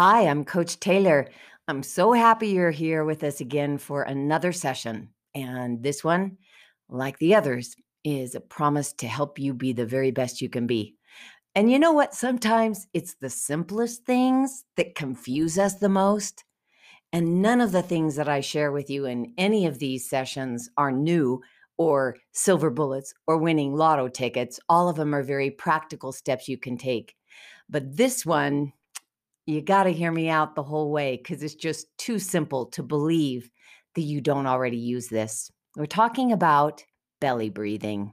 Hi, I'm Coach Taylor. I'm so happy you're here with us again for another session. And this one, like the others, is a promise to help you be the very best you can be. And you know what? Sometimes it's the simplest things that confuse us the most. And none of the things that I share with you in any of these sessions are new or silver bullets or winning lotto tickets. All of them are very practical steps you can take. But this one, you got to hear me out the whole way because it's just too simple to believe that you don't already use this. We're talking about belly breathing.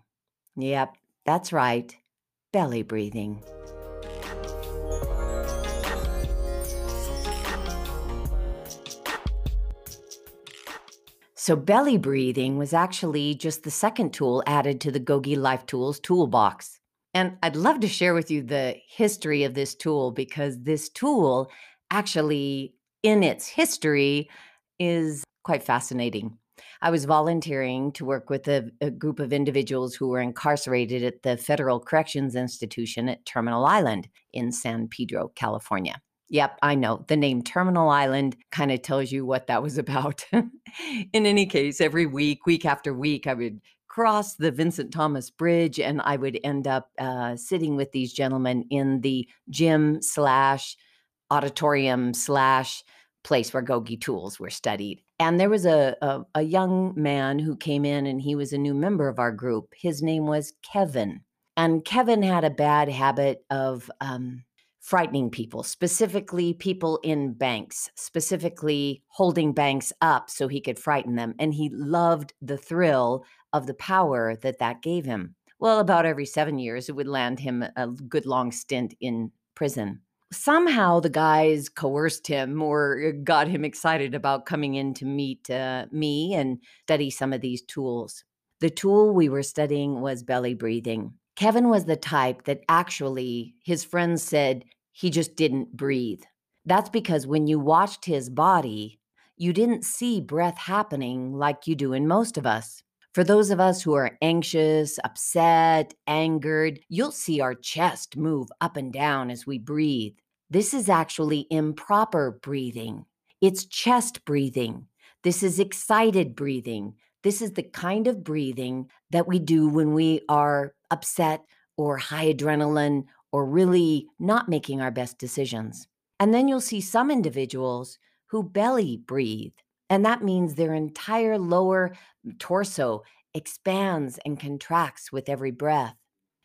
Yep, that's right, belly breathing. So, belly breathing was actually just the second tool added to the Gogi Life Tools toolbox. And I'd love to share with you the history of this tool because this tool actually, in its history, is quite fascinating. I was volunteering to work with a, a, group of individuals who were incarcerated at the Federal Corrections Institution at Terminal Island in San Pedro, California. Yep, I know. The name Terminal Island kind of tells you what that was about. in any case, every week, week after week, I would cross the Vincent Thomas Bridge and I would end up uh, sitting with these gentlemen in the gym slash auditorium slash place where Gogi tools were studied. And there was a, a, a young man who came in and he was a new member of our group. His name was Kevin. And Kevin had a bad habit of um, frightening people, specifically people in banks, specifically holding banks up so he could frighten them. And he loved the thrill of the power that that gave him. Well, about every seven years, it would land him a good long stint in prison. Somehow the guys coerced him or got him excited about coming in to meet uh, me and study some of these tools. The tool we were studying was belly breathing. Kevin was the type that actually his friends said he just didn't breathe. That's because when you watched his body, you didn't see breath happening like you do in most of us. For those of us who are anxious, upset, angered, you'll see our chest move up and down as we breathe. This is actually improper breathing. It's chest breathing. This is excited breathing. This is the kind of breathing that we do when we are upset or high adrenaline or really not making our best decisions. And then you'll see some individuals who belly breathe. And that means their entire lower torso expands and contracts with every breath.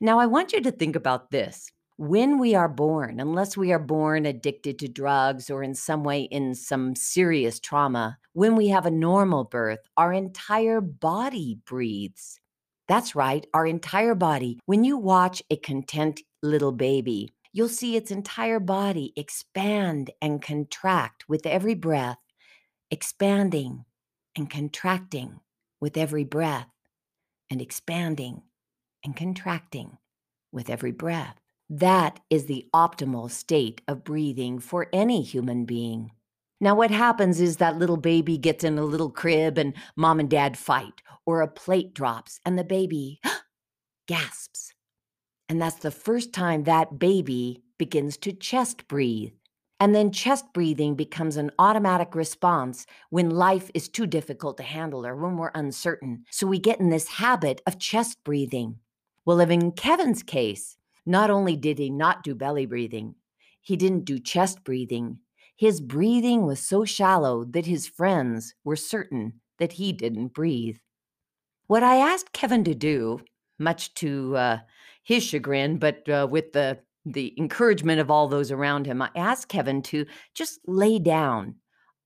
Now, I want you to think about this. When we are born, unless we are born addicted to drugs or in some way in some serious trauma, when we have a normal birth, our entire body breathes. That's right, our entire body. When you watch a content little baby, you'll see its entire body expand and contract with every breath, expanding and contracting with every breath, and expanding and contracting with every breath. That is the optimal state of breathing for any human being. Now, what happens is that little baby gets in a little crib and mom and dad fight, or a plate drops and the baby gasps. And that's the first time that baby begins to chest breathe. And then chest breathing becomes an automatic response when life is too difficult to handle or when we're uncertain. So we get in this habit of chest breathing. Well, in Kevin's case, not only did he not do belly breathing, he didn't do chest breathing. His breathing was so shallow that his friends were certain that he didn't breathe. What I asked Kevin to do, much to uh, his chagrin, but uh, with the the encouragement of all those around him, I asked Kevin to just lay down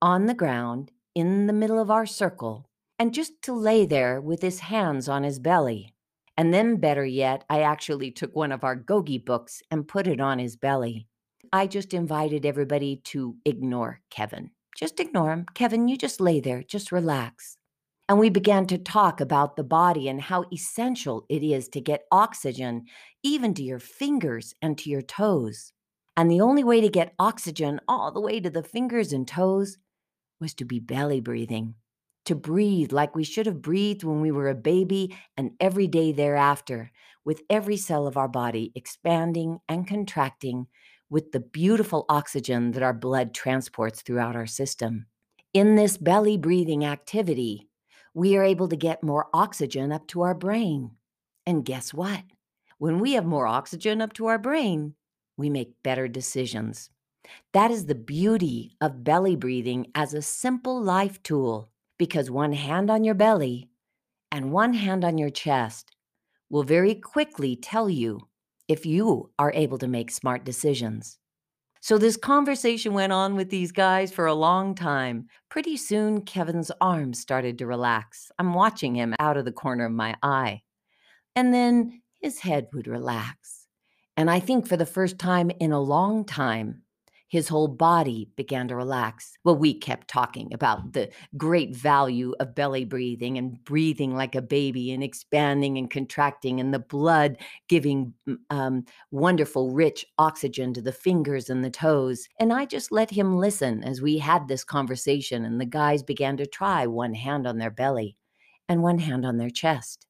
on the ground in the middle of our circle and just to lay there with his hands on his belly. And then, better yet, I actually took one of our Gogi books and put it on his belly. I just invited everybody to ignore Kevin. Just ignore him. Kevin, you just lay there, just relax. And we began to talk about the body and how essential it is to get oxygen, even to your fingers and to your toes. And the only way to get oxygen all the way to the fingers and toes was to be belly breathing, to breathe like we should have breathed when we were a baby and every day thereafter, with every cell of our body expanding and contracting with the beautiful oxygen that our blood transports throughout our system. In this belly breathing activity, we are able to get more oxygen up to our brain. And guess what? When we have more oxygen up to our brain, we make better decisions. That is the beauty of belly breathing as a simple life tool because one hand on your belly and one hand on your chest will very quickly tell you if you are able to make smart decisions. So this conversation went on with these guys for a long time. Pretty soon, Kevin's arms started to relax. I'm watching him out of the corner of my eye. And then his head would relax. And I think for the first time in a long time, his whole body began to relax. Well, we kept talking about the great value of belly breathing and breathing like a baby and expanding and contracting, and the blood giving um, wonderful, rich oxygen to the fingers and the toes. And I just let him listen as we had this conversation, and the guys began to try one hand on their belly and one hand on their chest.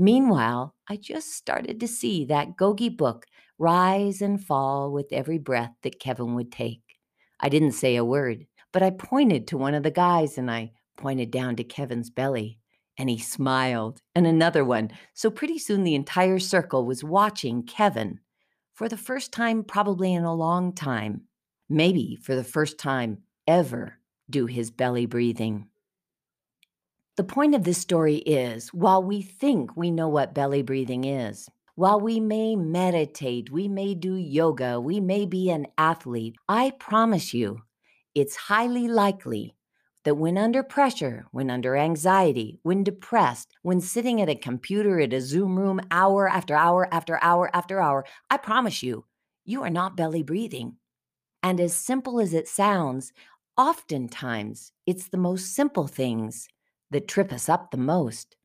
Meanwhile, I just started to see that Gogi book rise and fall with every breath that Kevin would take. I didn't say a word, but I pointed to one of the guys and I pointed down to Kevin's belly. And he smiled, and another one. So pretty soon the entire circle was watching Kevin for the first time, probably in a long time, maybe for the first time ever, do his belly breathing. The point of this story is while we think we know what belly breathing is, while we may meditate, we may do yoga, we may be an athlete, I promise you, it's highly likely that when under pressure, when under anxiety, when depressed, when sitting at a computer at a Zoom room hour after hour after hour after hour, I promise you, you are not belly breathing. And as simple as it sounds, oftentimes it's the most simple things that trip us up the most.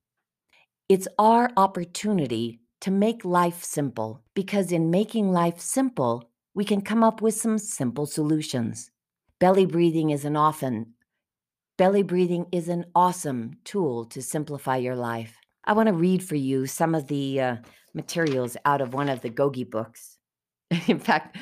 It's our opportunity to make life simple because in making life simple, we can come up with some simple solutions. Belly breathing is an often belly breathing is an awesome tool to simplify your life. I want to read for you some of the uh, materials out of one of the Gogi books. In fact,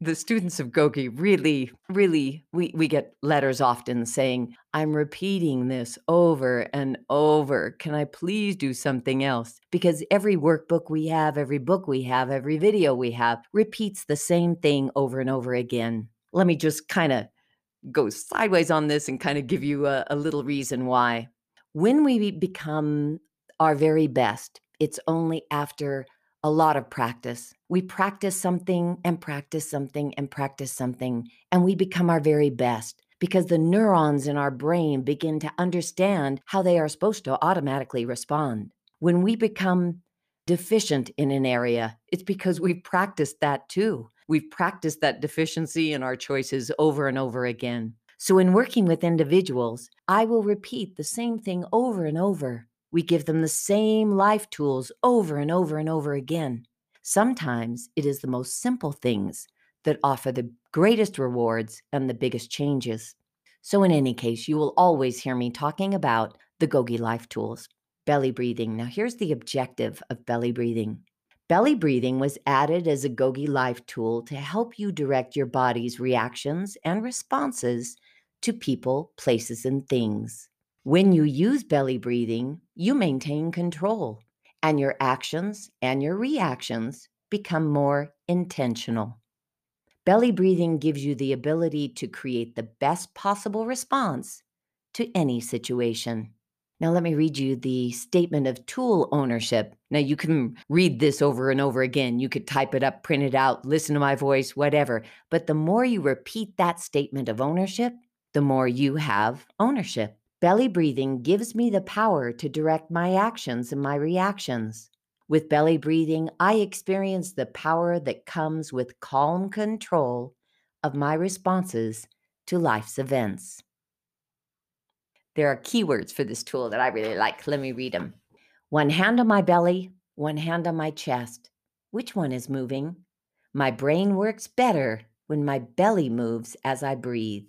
the students of Gogi really, really, we, we get letters often saying, I'm repeating this over and over. Can I please do something else? Because every workbook we have, every book we have, every video we have repeats the same thing over and over again. Let me just kind of go sideways on this and kind of give you a, a little reason why. When we become our very best, it's only after a lot of practice. We practice something and practice something and practice something, and we become our very best because the neurons in our brain begin to understand how they are supposed to automatically respond. When we become deficient in an area, it's because we've practiced that too. We've practiced that deficiency in our choices over and over again. So, in working with individuals, I will repeat the same thing over and over we give them the same life tools over and over and over again. Sometimes it is the most simple things that offer the greatest rewards and the biggest changes. So, in any case, you will always hear me talking about the Gogi Life Tools. Belly breathing. Now, here's the objective of belly breathing. Belly breathing was added as a Gogi Life tool to help you direct your body's reactions and responses to people, places, and things. When you use belly breathing, you maintain control, and your actions and your reactions become more intentional. Belly breathing gives you the ability to create the best possible response to any situation. Now, let me read you the statement of tool ownership. Now, you can read this over and over again. You could type it up, print it out, listen to my voice, whatever. But the more you repeat that statement of ownership, the more you have ownership. Belly breathing gives me the power to direct my actions and my reactions. With belly breathing, I experience the power that comes with calm control of my responses to life's events. There are keywords for this tool that I really like. Let me read them. One hand on my belly, one hand on my chest. Which one is moving? My brain works better when my belly moves as I breathe.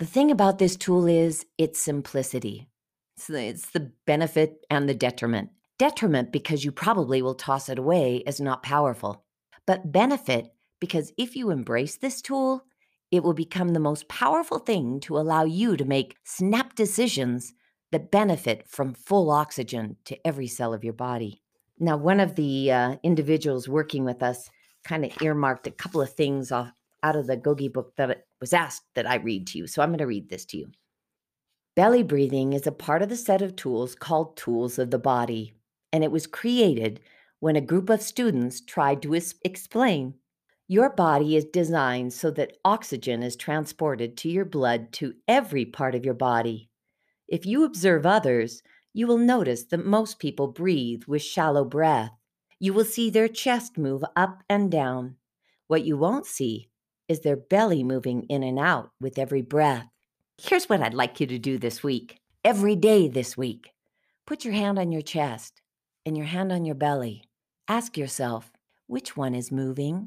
The thing about this tool is its simplicity. It's the, it's the benefit and the detriment. Detriment because you probably will toss it away as not powerful, but benefit Because if you embrace this tool, it will become the most powerful thing to allow you to make snap decisions that benefit from full oxygen to every cell of your body. Now, one of the uh, individuals working with us kind of earmarked a couple of things off, out of the Gogi book that was asked that I read to you. So I'm going to read this to you. Belly breathing is a part of the set of tools called Tools of the Body, and it was created when a group of students tried to explain your body is designed so that oxygen is transported to your blood to every part of your body. If you observe others, you will notice that most people breathe with shallow breath. You will see their chest move up and down. What you won't see is their belly moving in and out with every breath. Here's what I'd like you to do this week, every day this week. Put your hand on your chest and your hand on your belly. Ask yourself, which one is moving?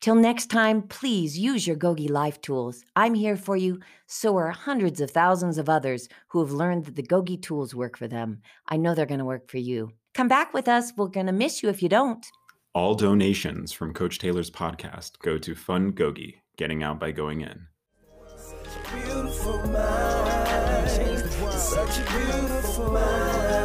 Till next time, please use your Gogi Life tools. I'm here for you. So are hundreds of thousands of others who have learned that the Gogi tools work for them. I know they're going to work for you. Come back with us. We're going to miss you if you don't. All donations from Coach Taylor's podcast go to Fund Gogi, Getting Out by Going In. Beautiful mind, such a beautiful mind.